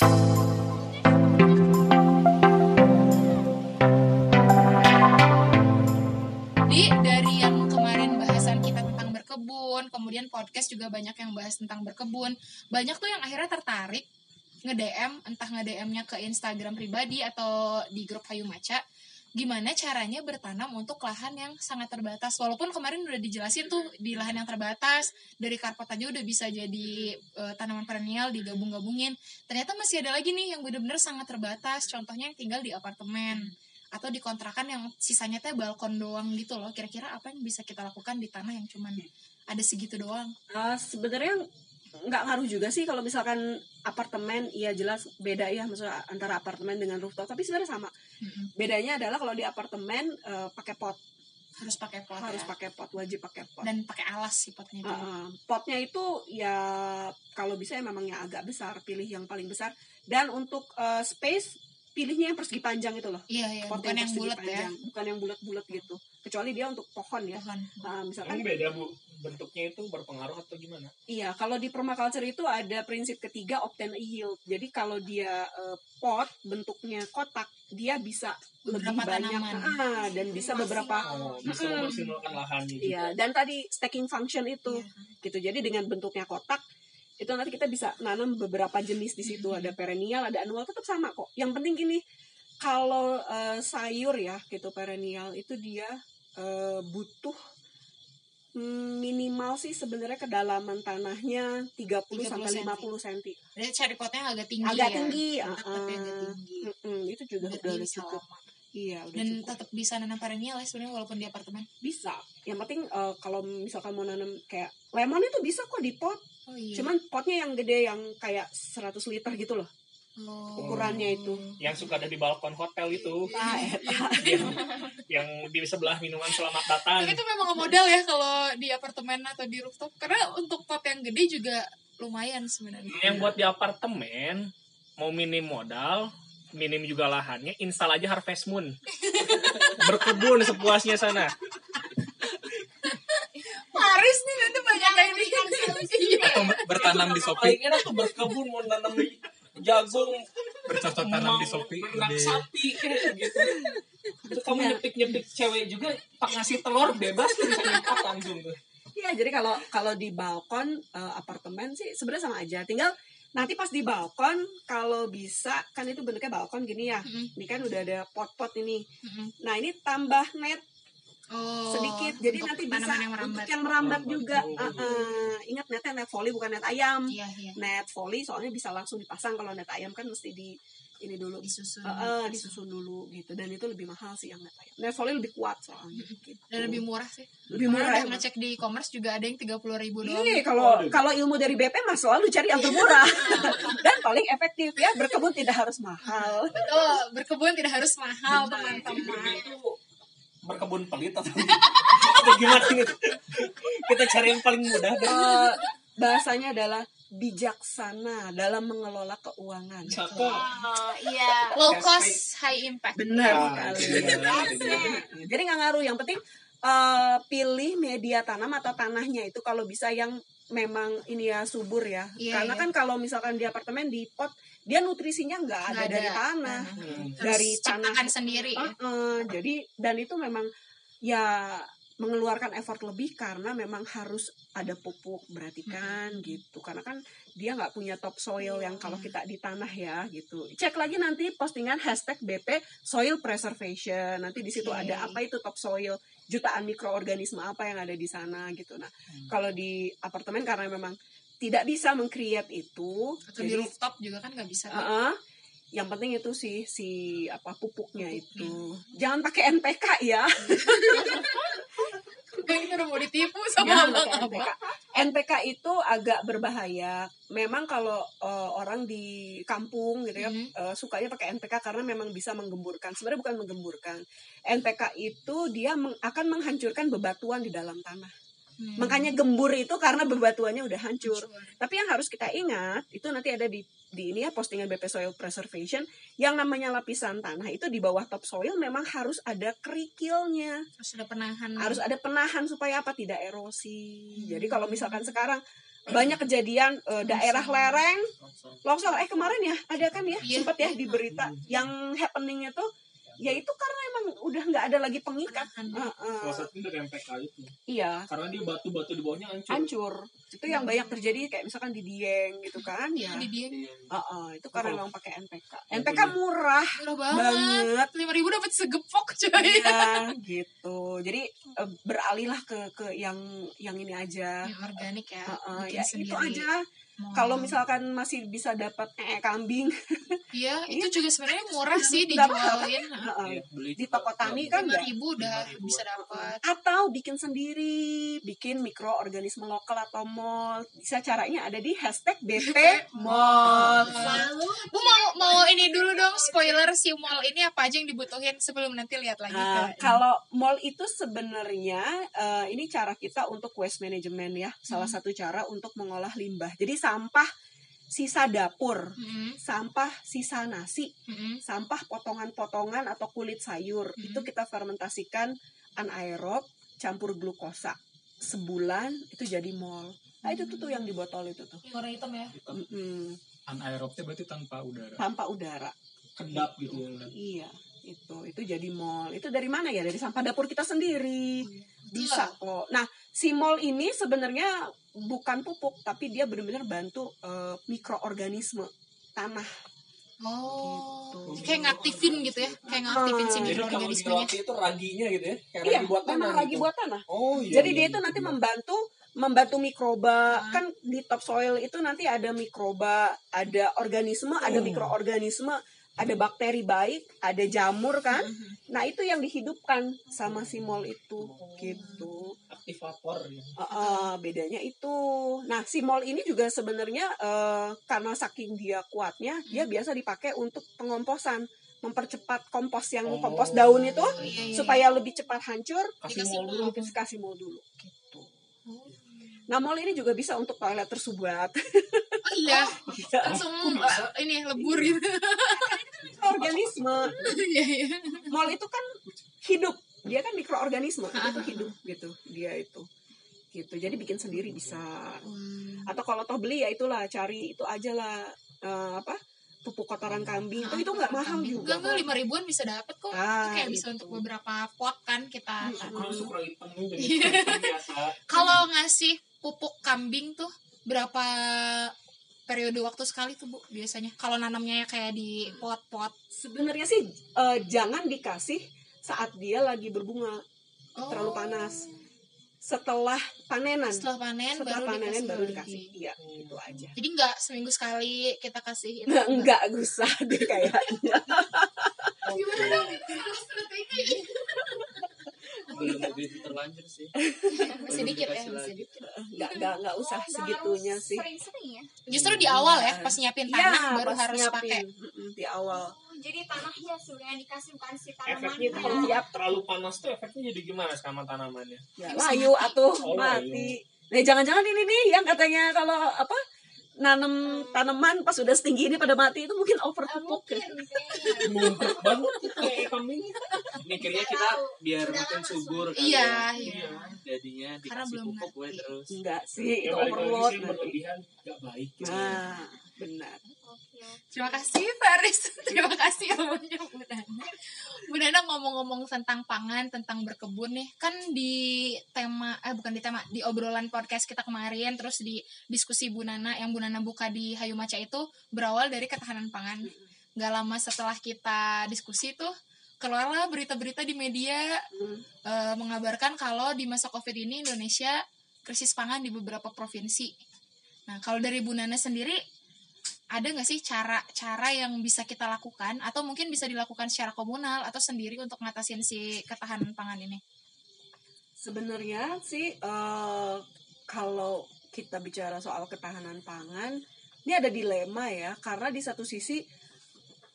Jadi dari yang kemarin bahasan kita tentang berkebun, kemudian podcast juga banyak yang bahas tentang berkebun. Banyak tuh yang akhirnya tertarik nge-DM, entah nge-DM-nya ke Instagram pribadi atau di grup Hayu Maca. Gimana caranya bertanam untuk lahan yang sangat terbatas. Walaupun kemarin udah dijelasin tuh di lahan yang terbatas, dari karpet aja udah bisa jadi eh, tanaman perennial digabung-gabungin. Ternyata masih ada lagi nih yang bener-bener sangat terbatas. Contohnya yang tinggal di apartemen atau di kontrakan yang sisanya teh balkon doang gitu loh kira-kira apa yang bisa kita lakukan di tanah yang cuman ada segitu doang Uh, sebenarnya nggak ngaruh juga sih kalau misalkan apartemen iya jelas beda ya maksudnya antara apartemen dengan rooftop tapi sebenarnya sama. Bedanya adalah kalau di apartemen uh, pakai pot. Harus pakai pot harus ya. pakai pot wajib pakai pot. Dan pakai alas sih potnya itu Uh, potnya itu ya kalau bisa ya memang yang agak besar pilih yang paling besar. Dan untuk uh, space pilihnya yang persegi panjang itu loh. Iya iya. Pot bukan yang persegi bulat ya? panjang. bukan yang bulat-bulat gitu. Kecuali dia untuk pohon ya. Pohon. Uh, misalkan Emang beda bu bentuknya itu berpengaruh atau gimana? Iya, kalau di permaculture itu ada prinsip ketiga obtain a yield. Jadi kalau dia eh, pot bentuknya kotak, dia bisa lebih Beberapa banyak tanaman. ah, dan bisa beberapa Oh, bisa memaksimalkan lahannya juga. Iya, dan tadi stacking function itu Iya. gitu. Jadi dengan bentuknya kotak itu nanti kita bisa nanam beberapa jenis di situ. Ada perennial, ada annual tetap sama kok. Yang penting gini, kalau eh, sayur ya gitu perennial itu dia eh, butuh minimal sih sebenarnya kedalaman tanahnya 30 sampai 30 50 cm. jadi cari potnya agak tinggi Agak ya tinggi, tapi agak tinggi itu juga udah, udah bisa cukup. lama. Iya, udah dan cukup. tetap bisa nanam perennial ya sebenarnya walaupun di apartemen Bisa. Yang penting eh, kalau misalkan mau nanam kayak lemon itu bisa kok di pot. oh iya Cuman potnya yang gede yang kayak 100 liter gitu loh. Oh. ukurannya itu. Yang suka ada di balkon hotel itu, Ah, eta. yang, yang di sebelah minuman selamat datang. Tapi itu memang modal ya kalau di apartemen atau di rooftop karena untuk pot yang gede juga lumayan sebenarnya. Yang buat di apartemen mau minim modal, minim juga lahannya, install aja Harvest Moon. Berkebun sepuasnya sana. Paris nih nanti banyak yang di Iya. atau bertanam di Paling Shopee enak tuh berkebun mau nanam jagung, bercocok tanam di Shopee benak lebih sapi kayak gitu. Terus kamu nyepik nyepik cewek juga, pak ngasih telur bebas tuh bisa nyepot langsung tuh. Iya, jadi kalau kalau di balkon eh, apartemen sih sebenarnya sama aja. Tinggal nanti pas di balkon kalau bisa kan itu bentuknya balkon gini ya. Mm-mm. Ini kan udah ada pot-pot ini. Mm-mm. Nah, ini tambah net Oh, sedikit. Jadi untuk nanti bisa tanaman yang merambat. untuk yang merambat Merambat. juga. Oh. Uh-uh. Ingat netnya net volley bukan net ayam. Iya, iya. Net volley soalnya bisa langsung dipasang kalau net ayam kan mesti di ini dulu. Disusun. Uh, uh, disusun dulu gitu dan itu lebih mahal sih yang net ayam. Net volley lebih kuat soalnya. Gitu. Dan lebih murah sih. Lebih murah. Kemarin emang. ngecek di e-commerce juga ada yang 30 ribu doang. Iya, kalau Waduh. kalau ilmu dari BP mah selalu cari yang termurah dan paling efektif ya berkebun tidak harus mahal. Betul, berkebun tidak harus mahal, teman-teman. Berkebun pelit atau, atau gimana nih? Kita cari yang paling mudah deh. Eh, bahasanya adalah bijaksana dalam mengelola keuangan. Cakep. Oh iya. Low cost, high impact. Benar sekali. iya. Jadi nggak ngaruh. Yang penting eh, pilih media tanam atau tanahnya itu kalau bisa yang memang ini ya subur ya. Iya, Karena iya. kan kalau misalkan di apartemen di pot dia nutrisinya nggak ada, Nggak dari ada. tanah. Hmm. Dari Harus tanah. sendiri. ya. Heeh, jadi dan itu memang ya mengeluarkan effort lebih karena memang harus ada pupuk berarti kan gitu karena kan dia nggak punya topsoil yang kalau kita di tanah ya gitu cek lagi nanti postingan hashtag BP soil preservation nanti di situ Oke. ada apa itu topsoil jutaan mikroorganisme apa yang ada di sana gitu. Nah kalau di apartemen karena memang tidak bisa mengcreate itu Atau di rooftop juga kan nggak bisa. Heeh. yang penting itu sih si apa pupuknya itu. Jangan pakai NPK ya Ini udah mau ditipu sama Jangan pakai abang-abang. NPK. NPK itu agak berbahaya memang kalau eh, orang di kampung gitu ya Mhm. eh, sukanya pakai NPK karena memang bisa menggemburkan sebenarnya bukan menggemburkan NPK itu dia meng- akan menghancurkan bebatuan di dalam tanah Hmm. makanya gembur itu karena bebatuannya udah hancur Hancur. Tapi yang harus kita ingat itu nanti ada di di ini ya postingan BP Soil Preservation yang namanya lapisan tanah itu di bawah topsoil memang harus ada kerikilnya, Terus ada penahan. harus ada penahan supaya apa tidak erosi. Jadi kalau misalkan sekarang banyak kejadian eh, daerah lereng longsor eh kemarin ya ada kan ya Iya. sempat ya di berita yang happeningnya tuh ya itu karena emang udah nggak ada lagi pengikat. Penahan. Heeh. Salah satunya dari MPK itu. iya. Karena dia batu-batu di bawahnya hancur. hancur. Itu yang banyak terjadi kayak misalkan di Dieng gitu kan ya. Di dia Heeh, itu karena memang pakai NPK NPK murah murah banget. lima ribu dapat segepok coy Iya gitu. Jadi eh, beralihlah ke ke yang yang ini aja. Yang organik ya. Heeh, bikin ya sendiri. itu aja Mau- kalau misalkan masih bisa dapat ee kambing. Iya Iya. itu juga sebenarnya murah sih dijualin. Heeh, beli di toko tani kan lima nggak ribu udah 5.000. bisa dapat. Atau bikin sendiri bikin mikroorganisme lokal atau mall. Bisa caranya ada di hashtag BP Mall. Bu mau mau ini dulu dong spoiler si mall ini apa aja yang dibutuhin sebelum nanti lihat lagi ke kalau mall itu sebenarnya eh, ini cara kita untuk waste management ya. Salah Hmm. satu cara untuk mengolah limbah. Jadi sampah sisa dapur Mm-mm, sampah sisa nasi mm-mm. sampah potongan-potongan atau kulit sayur. Hmm. itu kita fermentasikan anaerob campur glukosa. Sebulan itu jadi mol. Nah itu tuh, tuh yang di botol itu tuh. Yang warna hitam ya? Mm-mm. anaerobnya berarti tanpa udara. Tanpa udara. Kedap gitu ya. iya itu. Itu jadi mall itu dari mana ya? Dari sampah dapur kita sendiri. Bisa kok. Nah si mall ini sebenarnya bukan pupuk tapi dia benar-benar bantu eh, mikroorganisme tanah Oh, Gitu. kayak ngaktifin gitu ya, kayak ngaktifin si Ah. Jadi mikroorganismenya. roti itu raginya gitu ya. Kayak iya ragi buat tanah. memang lagi gitu. buat tanah Oh iya. Jadi iya, dia iya, itu nanti iya. membantu membantu mikroba Ah. kan di topsoil itu nanti ada mikroba, ada organisme, ada Oh. mikroorganisme, ada bakteri baik, ada jamur kan. Mhm. Nah itu yang dihidupkan sama si mol itu gitu. aktivator ya. Eh, eh, bedanya itu. Nah si mol ini juga sebenarnya eh, karena saking dia kuatnya, dia Hmm. biasa dipakai untuk pengomposan, mempercepat kompos yang Oh. kompos daun itu Oh, iya, iya, supaya lebih cepat hancur. Kasih Dikasih mall dulu. kasih mol dulu gitu. Oh. Nah, mall ini juga bisa untuk toilet tersubat. Oh, iya, Bisa. langsung uh, ini lebur gitu. Organisme. Iya, iya. Mall itu kan hidup. Dia kan mikroorganisme. Itu tuh hidup gitu. Dia itu. Gitu. Jadi bikin sendiri bisa. Atau kalau toh beli ya itulah cari itu aja lah eh, apa? pupuk kotoran kambing. Itu itu nggak mahal juga. Enggak, enggak, lima ribuan bisa dapat kok. Ah, itu kayak bisa itu. untuk beberapa pot kan kita. Hmm. juga Iya. Kalau ngasih pupuk kambing tuh berapa periode waktu sekali tuh bu biasanya? Kalau nanamnya ya kayak di pot-pot. Sebenarnya sih eh, jangan dikasih saat dia lagi berbunga. Oh. Terlalu panas. Setelah panenan. Setelah panen Setelah baru panenan dikasih baru lagi. dikasih. Iya, itu aja. Jadi nggak seminggu sekali kita kasih itu. Nggak, enggak usah deh kayaknya. Gimana dong? Strategi. belum begitu terlanjur sih Masih dikit ya, masih lagi. dikit. Enggak, enggak, enggak usah Oh, nggak segitunya harus sih. Sering-sering ya. Justru di awal ya, pas nyiapin tanah Iya, baru harus nyiapin. pakai. Di awal. Oh, jadi tanahnya sebenarnya dikasih bukan si Efeknya tanamannya. itu kalau Iya. terlalu panas tuh efeknya jadi gimana sama tanamannya? Ya, layu atuh Oh, mati. Nah, jangan-jangan ini nih yang katanya kalau apa nanam tanaman pas udah setinggi ini pada mati itu mungkin over pupuk mungkin ya. kayaknya. Numpuk banget kayak kambing. mikirnya kita biar makin subur kali Iya, ya. iya. jadinya Karena dikasih pupuk gue terus Enggak sih, Ya, itu overload berlebihan gak baik. gitu. Nah, benar. Terima kasih Faris. Terima kasih ilmunya Bu Nana. Bu Nana ngomong-ngomong tentang pangan, tentang berkebun nih. Kan di tema eh bukan di tema, di obrolan podcast kita kemarin terus di diskusi Bu Nana yang Bu Nana buka di Hayu Maca itu berawal dari ketahanan pangan. Gak lama setelah kita diskusi tuh keluarlah berita-berita di media Hmm. eh, mengabarkan kalau di masa Covid ini Indonesia krisis pangan di beberapa provinsi. Nah, kalau dari Bu Nana sendiri ada nggak sih cara-cara yang bisa kita lakukan atau mungkin bisa dilakukan secara komunal atau sendiri untuk ngatasin si ketahanan pangan ini? Sebenarnya sih eh, kalau kita bicara soal ketahanan pangan, ini ada dilema ya karena di satu sisi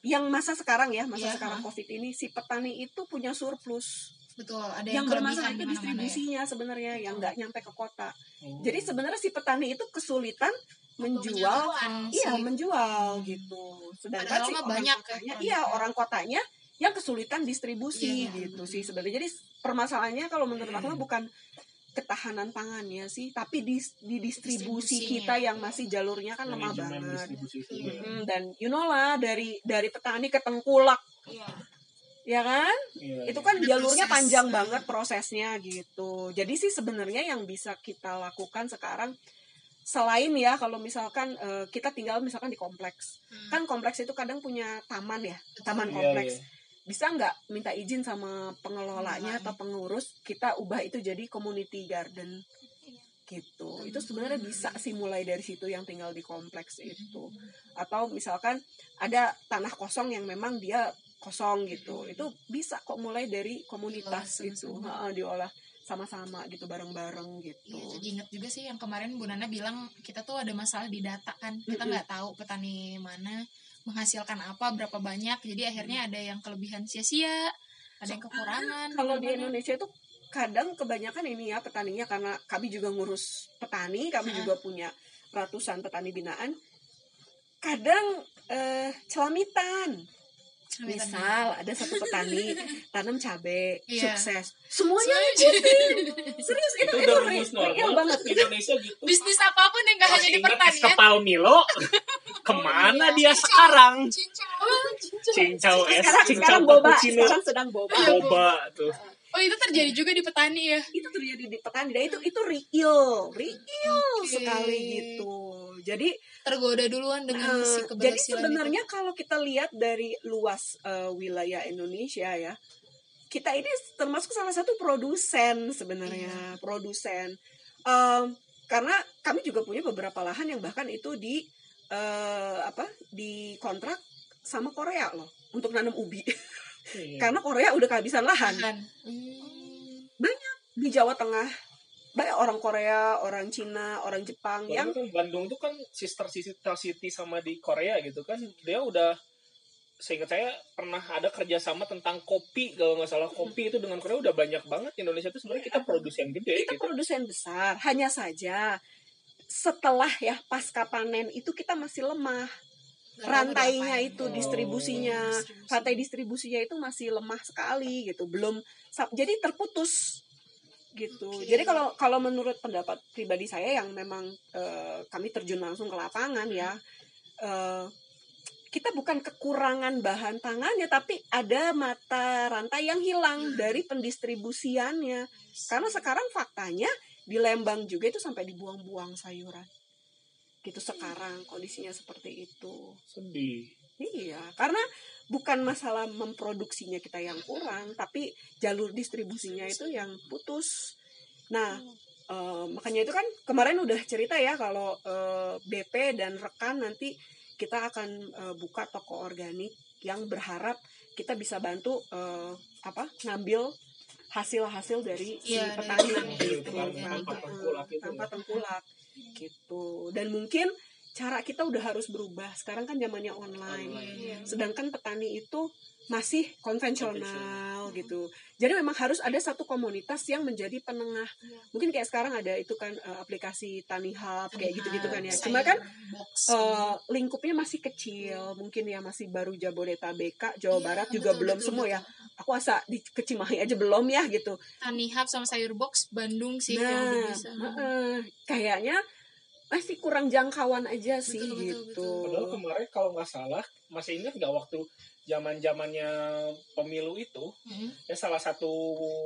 yang masa sekarang ya, masa Iya, sekarang. Covid ini si petani itu punya surplus. Betul, ada yang yang, bermasalah itu ya. distribusinya sebenarnya yang nggak nyampe ke kota. Oh. Jadi sebenarnya si petani itu kesulitan menjual Menyalurkan iya menjual gitu. Sedangkan Padahal si mah orang banyak ya kotanya, produknya. iya orang kotanya yang kesulitan distribusi Iya, iya. gitu sih sebenarnya. Jadi permasalahannya kalau menurut aku bukan ketahanan pangannya sih tapi di di distribusi kita yang masih jalurnya kan lemah banget distribusi itu. Iya. Mm, dan you know lah dari dari petani ke tengkulak Iya. Ya kan? Iya, itu iya. kan Ada jalurnya proses. panjang banget prosesnya gitu. Jadi sih sebenarnya yang bisa kita lakukan sekarang selain ya kalau misalkan eh, kita tinggal misalkan di kompleks. Hmm. kan kompleks itu kadang punya taman ya taman Iya, kompleks. iya. bisa nggak minta izin sama pengelolanya Pengelolanya. atau pengurus kita ubah itu jadi community garden? Gitu. Itu sebenarnya bisa sih mulai dari situ yang tinggal di kompleks itu. Atau misalkan ada tanah kosong yang memang dia kosong gitu itu bisa kok mulai dari komunitas Diolah itu sama-sama. Heeh, diolah sama-sama gitu bareng-bareng gitu Iya, jadi ingat juga sih yang kemarin Bu Nana bilang kita tuh ada masalah di data kan. Kita nggak tahu petani mana menghasilkan apa, berapa banyak. Jadi akhirnya ada yang kelebihan sia-sia, ada yang kekurangan. kalau di. Indonesia itu kadang kebanyakan ini ya petaninya karena kami juga ngurus petani kami Heeh. juga punya ratusan petani binaan kadang eh, Celamitan. Misal ada satu petani tanam cabai Iya. sukses. Semuanya ngikutin serius itu itu itu, rumus real normal. banget. Di Indonesia gitu. Bisnis apa pun yang gak hanya di pertanian. kepal Milo? Ke mana dia sekarang? Cincau. Es sekarang cincau sekarang boba. cappuccino. Sekarang sedang boba. Boba tuh Oh itu terjadi juga di petani ya? itu terjadi di petani dan itu itu real real Oke. sekali gitu jadi Tergoda duluan dengan Eh, si jadi sebenarnya kalau kita lihat dari luas eh, wilayah Indonesia ya, kita ini termasuk salah satu produsen sebenarnya, produsen. Em, karena kami juga punya beberapa lahan yang bahkan itu di eh, apa di kontrak sama Korea loh untuk nanam ubi, karena Korea udah kehabisan lahan itu. Kan. Hmm. Di Jawa Tengah. Banyak orang Korea, orang Cina, orang Jepang yang Padahal kan Bandung tuh kan sister sister city sama di Korea gitu kan. Dia udah seingat saya pernah ada kerjasama tentang kopi kalau nggak salah. Kopi itu dengan Korea udah banyak banget Indonesia tuh. Sebenarnya kita produsen gede kita gitu. produsen besar. Hanya saja setelah ya pasca panen itu kita masih lemah. Rantainya itu Oh. distribusinya. Distribusi. rantai distribusinya itu masih lemah sekali gitu. Belum sa- jadi terputus gitu. Oke. jadi kalau kalau menurut pendapat pribadi saya yang memang eh, kami terjun langsung ke lapangan ya eh, kita bukan kekurangan bahan pangannya tapi ada mata rantai yang hilang dari pendistribusiannya. Karena sekarang faktanya di Lembang juga itu sampai dibuang-buang sayuran. Gitu sekarang kondisinya seperti itu. Sedih. Iya, karena bukan masalah memproduksinya kita yang kurang, tapi jalur distribusinya itu yang putus. Nah, eh, makanya itu kan kemarin udah cerita ya kalau eh, BP dan rekan nanti kita akan eh, buka toko organik yang berharap kita bisa bantu eh, apa ngambil hasil-hasil dari si Iya, petani gitu tengkulak itu. tanpa tengkulak gitu dan mungkin cara kita udah harus berubah. Sekarang kan zamannya online. Online. Iya. sedangkan petani itu masih konvensional gitu. Jadi memang harus ada satu komunitas yang menjadi penengah. Iya. mungkin kayak sekarang ada itu kan eh, aplikasi Tani Hub kayak gitu-gitu kan ya. cuma kan eh, lingkupnya masih kecil. Mungkin ya masih baru Jabodetabek Jawa Iya, Barat juga betul, belum betul, semua ya. aku asa di Kecimahi aja belum ya gitu. Tani Hub sama sayur box Bandung sih yang nah udah bisa. heeh, kayaknya masih kurang jangkauan aja sih Betul, betul, gitu betul. padahal kemarin kalau nggak salah masih ingat nggak waktu zaman zamannya pemilu itu Hmm. ya salah satu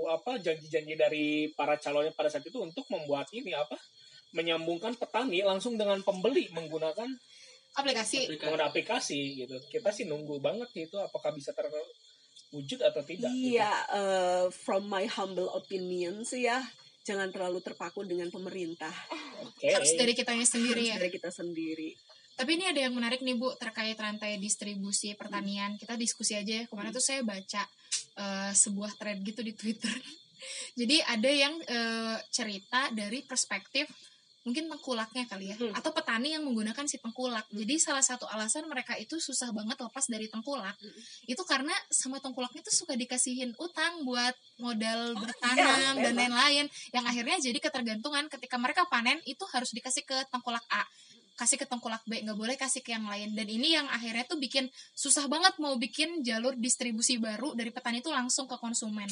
apa janji-janji dari para calonnya pada saat itu untuk membuat ini apa menyambungkan petani langsung dengan pembeli menggunakan Aplikasi. menggunakan aplikasi gitu kita sih nunggu banget nih itu apakah bisa terwujud atau tidak gitu. Iya, eh, from my humble opinion sih ya, jangan terlalu terpaku dengan pemerintah. Oke. Harus dari kitanya sendiri Harus ya. dari kita sendiri. Tapi ini ada yang menarik nih Bu terkait rantai distribusi pertanian. Kita diskusi aja ya. Kemarin tuh saya baca eh, sebuah thread gitu di Twitter. Jadi ada yang eh, cerita dari perspektif mungkin tengkulaknya kali ya Hmm. atau petani yang menggunakan si tengkulak. Jadi salah satu alasan mereka itu susah banget lepas dari tengkulak. Itu karena sama tengkulaknya tuh suka dikasihin utang buat modal bertanam iya, dan lain-lain. Yang akhirnya jadi ketergantungan ketika mereka panen itu harus dikasih ke tengkulak A. Kasih ke tengkulak B nggak boleh kasih ke yang lain. Dan ini yang akhirnya tuh bikin susah banget mau bikin jalur distribusi baru dari petani itu langsung ke konsumen.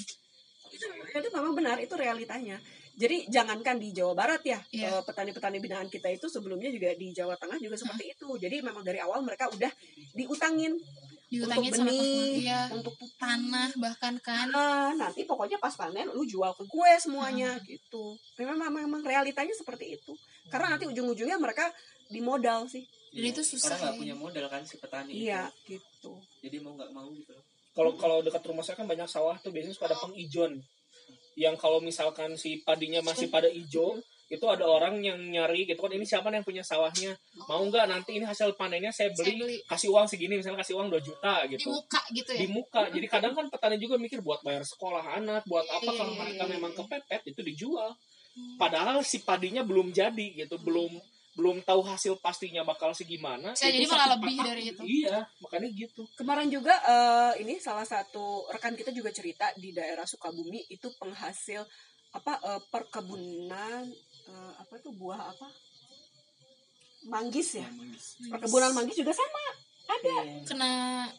Itu memang benar, itu realitanya. Jadi jangankan di Jawa Barat ya, Iya. eh, petani-petani binaan kita itu sebelumnya juga di Jawa Tengah juga seperti itu. Jadi memang dari awal mereka udah diutangin diutangin untuk sama benih, ya, untuk tanah bahkan kan Ah, nanti pokoknya pas panen lu jual ke gue semuanya gitu. Memang, memang realitanya seperti itu. Karena nanti ujung-ujungnya mereka dimodal sih. Dan itu susah Karena nggak ya. punya modal kan si petani Iya, itu. gitu. Jadi mau nggak mau gitu. Kalau kalau dekat rumah saya kan banyak sawah tuh biasanya suka ada pengijon. Yang kalau misalkan si padinya masih pada hijau, itu ada orang yang nyari gitu kan ini siapa nih yang punya sawahnya? Mau nggak nanti ini hasil panennya saya Saya beli, beli. kasih uang segini misalnya kasih uang 2 juta di gitu muka gitu ya? Di muka. Jadi kadang kan petani juga mikir buat bayar sekolah anak buat apa kalau Iya. mereka memang kepepet itu dijual. Padahal si padinya belum jadi gitu belum belum tahu hasil pastinya bakal segimana Bisa itu jadi malah lebih dari itu. iya makanya gitu Kemarin juga eh, ini salah satu rekan kita juga cerita di daerah Sukabumi itu penghasil apa eh, perkebunan eh, apa tuh buah apa? Manggis ya. Perkebunan manggis juga sama. Ada. kena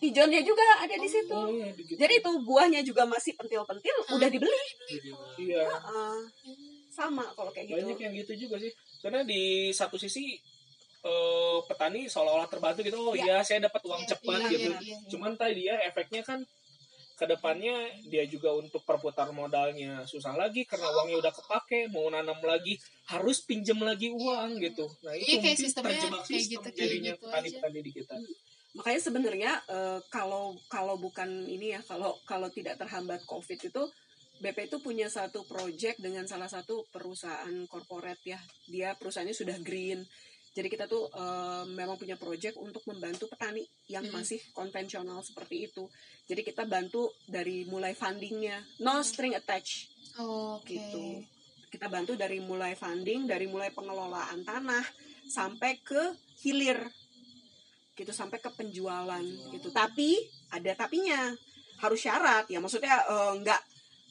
Ijonnya juga ada di situ. oh iya gitu. Jadi itu buahnya juga masih pentil-pentil udah dibeli. Iya Heeh. sama kalau kayak gitu. banyak yang gitu juga sih karena di satu sisi eh, petani seolah-olah terbantu gitu oh Ya. iya saya dapat uang Iya, cepat iya, gitu. iya, iya. cuman tadi dia efeknya kan ke depannya dia juga untuk perputar modalnya susah lagi karena uangnya udah kepake mau nanam lagi harus pinjam lagi uang gitu. Nah Iya, itu kayak mungkin sistemnya terjebak kayak sistem gitu, jadinya gitu petani-petani di kita. Makanya sebenarnya eh, kalau kalau bukan ini ya kalau kalau tidak terhambat covid itu BP itu punya satu project dengan salah satu perusahaan corporate ya. Dia perusahaannya sudah green. Jadi kita tuh eh, memang punya project untuk membantu petani yang Mhm. masih konvensional seperti itu. Jadi kita bantu dari mulai fundingnya. No string attached. Oke. Gitu. Kita bantu dari mulai funding dari mulai pengelolaan tanah sampai ke hilir. Gitu sampai ke penjualan. gitu. Tapi ada tapinya. Harus syarat. Ya maksudnya eh, nggak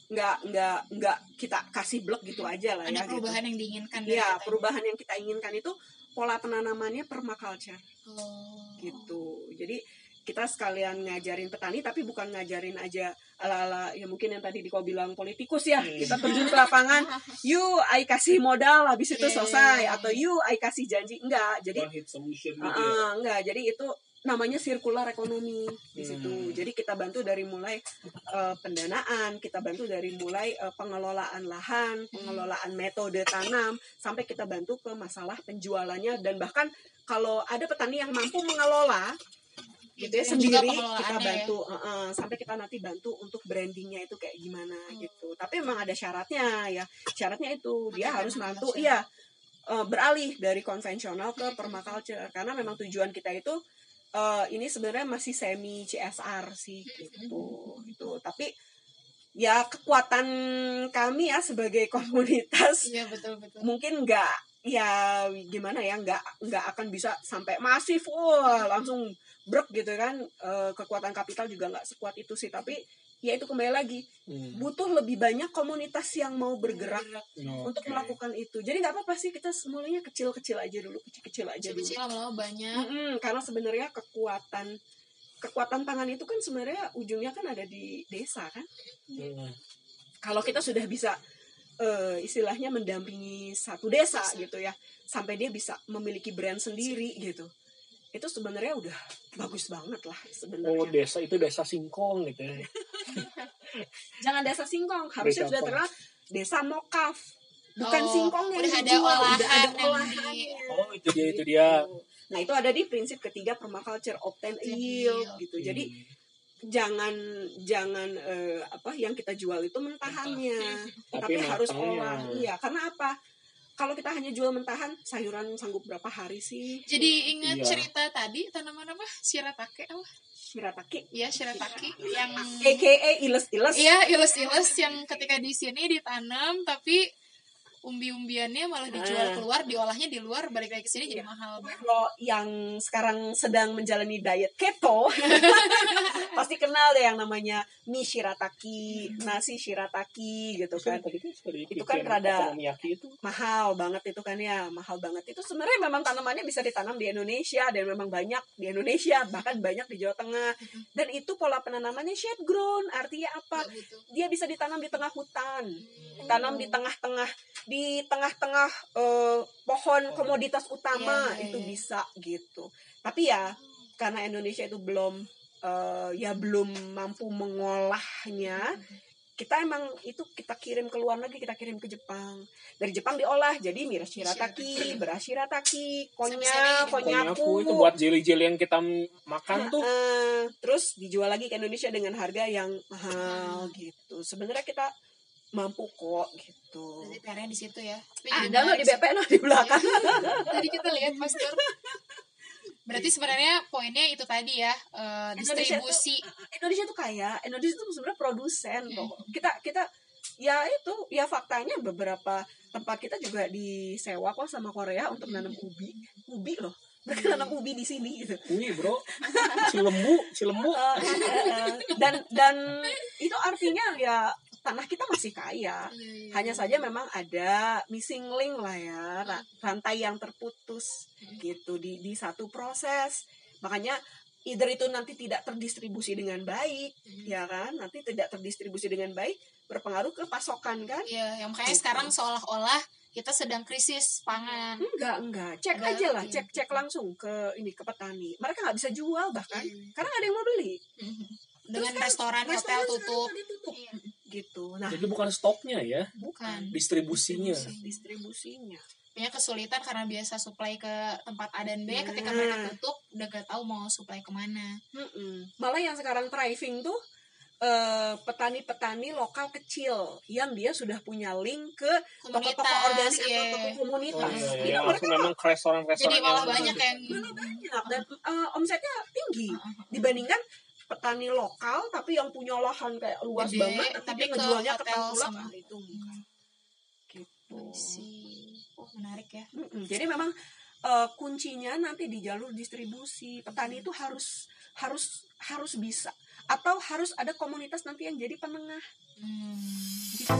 nggak nggak nggak kita kasih blok gitu aja lah ada ya gitu. perubahan yang diinginkan ya kita. perubahan yang kita inginkan itu pola penanamannya permaculture Oh. gitu jadi kita sekalian ngajarin petani tapi bukan ngajarin aja ala-ala ya mungkin yang tadi Diko bilang politikus ya Hmm. kita terjun ke lapangan you I kasih modal habis itu Iya, selesai iya, iya. atau you I kasih janji enggak jadi gitu ya ah, enggak jadi itu namanya sirkular ekonomi di Hmm. situ jadi kita bantu dari mulai eh, pendanaan kita bantu dari mulai eh, pengelolaan lahan pengelolaan metode tanam sampai kita bantu ke masalah penjualannya dan bahkan kalau ada petani yang mampu mengelola gitu ya sendiri kita ya. bantu eh, eh, sampai kita nanti bantu untuk brandingnya itu kayak gimana Hmm. gitu tapi memang ada syaratnya ya syaratnya itu dia harus bantu iya eh, beralih dari konvensional ke permaculture karena memang tujuan kita itu eh, ini sebenarnya masih semi CSR sih gitu itu tapi ya kekuatan kami ya sebagai komunitas iya betul betul. mungkin nggak ya gimana ya nggak nggak akan bisa sampai masif. Wah langsung brek gitu kan. Eh, kekuatan kapital juga nggak sekuat itu sih. Tapi ya itu kembali lagi. Hmm. butuh lebih banyak komunitas yang mau bergerak Oh, untuk melakukan itu. Jadi nggak apa-apa sih kita mulainya kecil-kecil aja dulu kecil-kecil aja dulu. Kecil-kecil lama-lama banyak. Mm-mm, karena sebenarnya kekuatan kekuatan tangan itu kan sebenarnya ujungnya kan ada di desa kan? Hmm. kalau kita sudah bisa eh, istilahnya mendampingi satu desa gitu ya sampai dia bisa memiliki brand sendiri gitu itu sebenarnya udah bagus banget lah oh sebenarnya desa itu desa singkong gitu ya jangan desa singkong harusnya sudah terkenal desa mokaf. Bukan Oh, singkong yang udah ada udah di- oh itu dia itu dia. Nah itu ada di prinsip ketiga permaculture obtain yield gitu. Jadi jangan jangan eh, apa yang kita jual itu mentahannya. Tapi, Tapi harus olah. Iya karena apa kalau kita hanya jual mentahan sayuran sanggup berapa hari sih? Jadi ingat Iya. cerita tadi tanaman apa? Shiratake apa? Shirataki ya shiratake yang aka iles iles Iya, iles-iles yang ketika di sini ditanam tapi umbi-umbiannya malah dijual Ah. keluar diolahnya di luar balik lagi ke sini jadi mahal. Banget kalau yang sekarang sedang menjalani diet keto pasti kenal deh yang namanya mie shirataki nasi shirataki gitu kan kan. sudah Itu kan dibikin rada- okonomiyaki itu. mahal banget itu kan ya mahal banget. Itu sebenarnya memang tanamannya bisa ditanam di Indonesia dan memang banyak di Indonesia bahkan banyak di Jawa Tengah. Dan itu pola penanamannya shade grown artinya apa? Nggak butuh. dia bisa ditanam di tengah hutan tanam di tengah-tengah di tengah-tengah eh, pohon komoditas utama Iya, iya, itu iya. bisa gitu. Tapi ya karena Indonesia itu belum eh, ya belum mampu mengolahnya kita emang itu kita kirim ke luar negeri kita kirim ke Jepang. Dari Jepang diolah jadi miras shirataki beras shirataki konyak Seri-seri. konyaku. Itu buat jeli-jeli yang kita makan tuh. Terus dijual lagi ke Indonesia dengan harga yang mahal gitu. Sebenarnya kita mampu kok gitu. Berarti PR-nya di situ ya. Tapi jadi ada lo menarik di. BP lo di belakang. tadi kita lihat master berarti sebenarnya poinnya itu tadi ya eh, Indonesia distribusi. Indonesia tuh kaya. Indonesia tuh sebenarnya produsen Hmm. kok kita kita ya itu ya faktanya beberapa tempat kita juga disewa kok sama Korea untuk nanam ubi. Ubi loh. Mereka nanam ubi di sini gitu. Wih bro, si lembu, si lembu. Eh, eh, eh. dan dan itu artinya ya tanah kita masih kaya Iya, iya. hanya saja memang ada missing link lah ya ra- rantai yang terputus gitu di di satu proses makanya either itu nanti tidak terdistribusi dengan baik ya kan nanti tidak terdistribusi dengan baik berpengaruh ke pasokan kan Iya, yang makanya Gitu. sekarang seolah-olah kita sedang krisis pangan. enggak enggak cek aja lah iya. cek cek langsung ke ini ke petani mereka nggak bisa jual bahkan Iya. karena ada yang mau beli Dengan Terus kan restoran, hotel restoran tutup. ditutup. Iya. Gitu nah Jadi bukan stoknya ya, Bukan. distribusinya. distribusinya Punya kesulitan karena biasa supply ke tempat A dan B. Ketika Nah. mereka tutup, udah gak tahu mau supply ke mana. Mm-mm. Malah yang sekarang thriving tuh eh, petani-petani lokal kecil yang dia sudah punya link ke toko-toko Komunitas, organik iya. atau toko Oh komunitas. iya, Jadi iya, mereka memang restoran-restoran Jadi malah banyak yang malah banyak dan eh, omsetnya tinggi Heeh. dibandingkan petani lokal tapi yang punya lahan kayak luas Gede, banget tapi, tapi dia ngejualnya ke tengkulak sama- itu. Gitu. sih. Oh, menarik ya. Mm-mm. Jadi memang eh, kuncinya nanti di jalur distribusi petani itu harus harus harus bisa atau harus ada komunitas nanti yang jadi penengah Hmm. gitu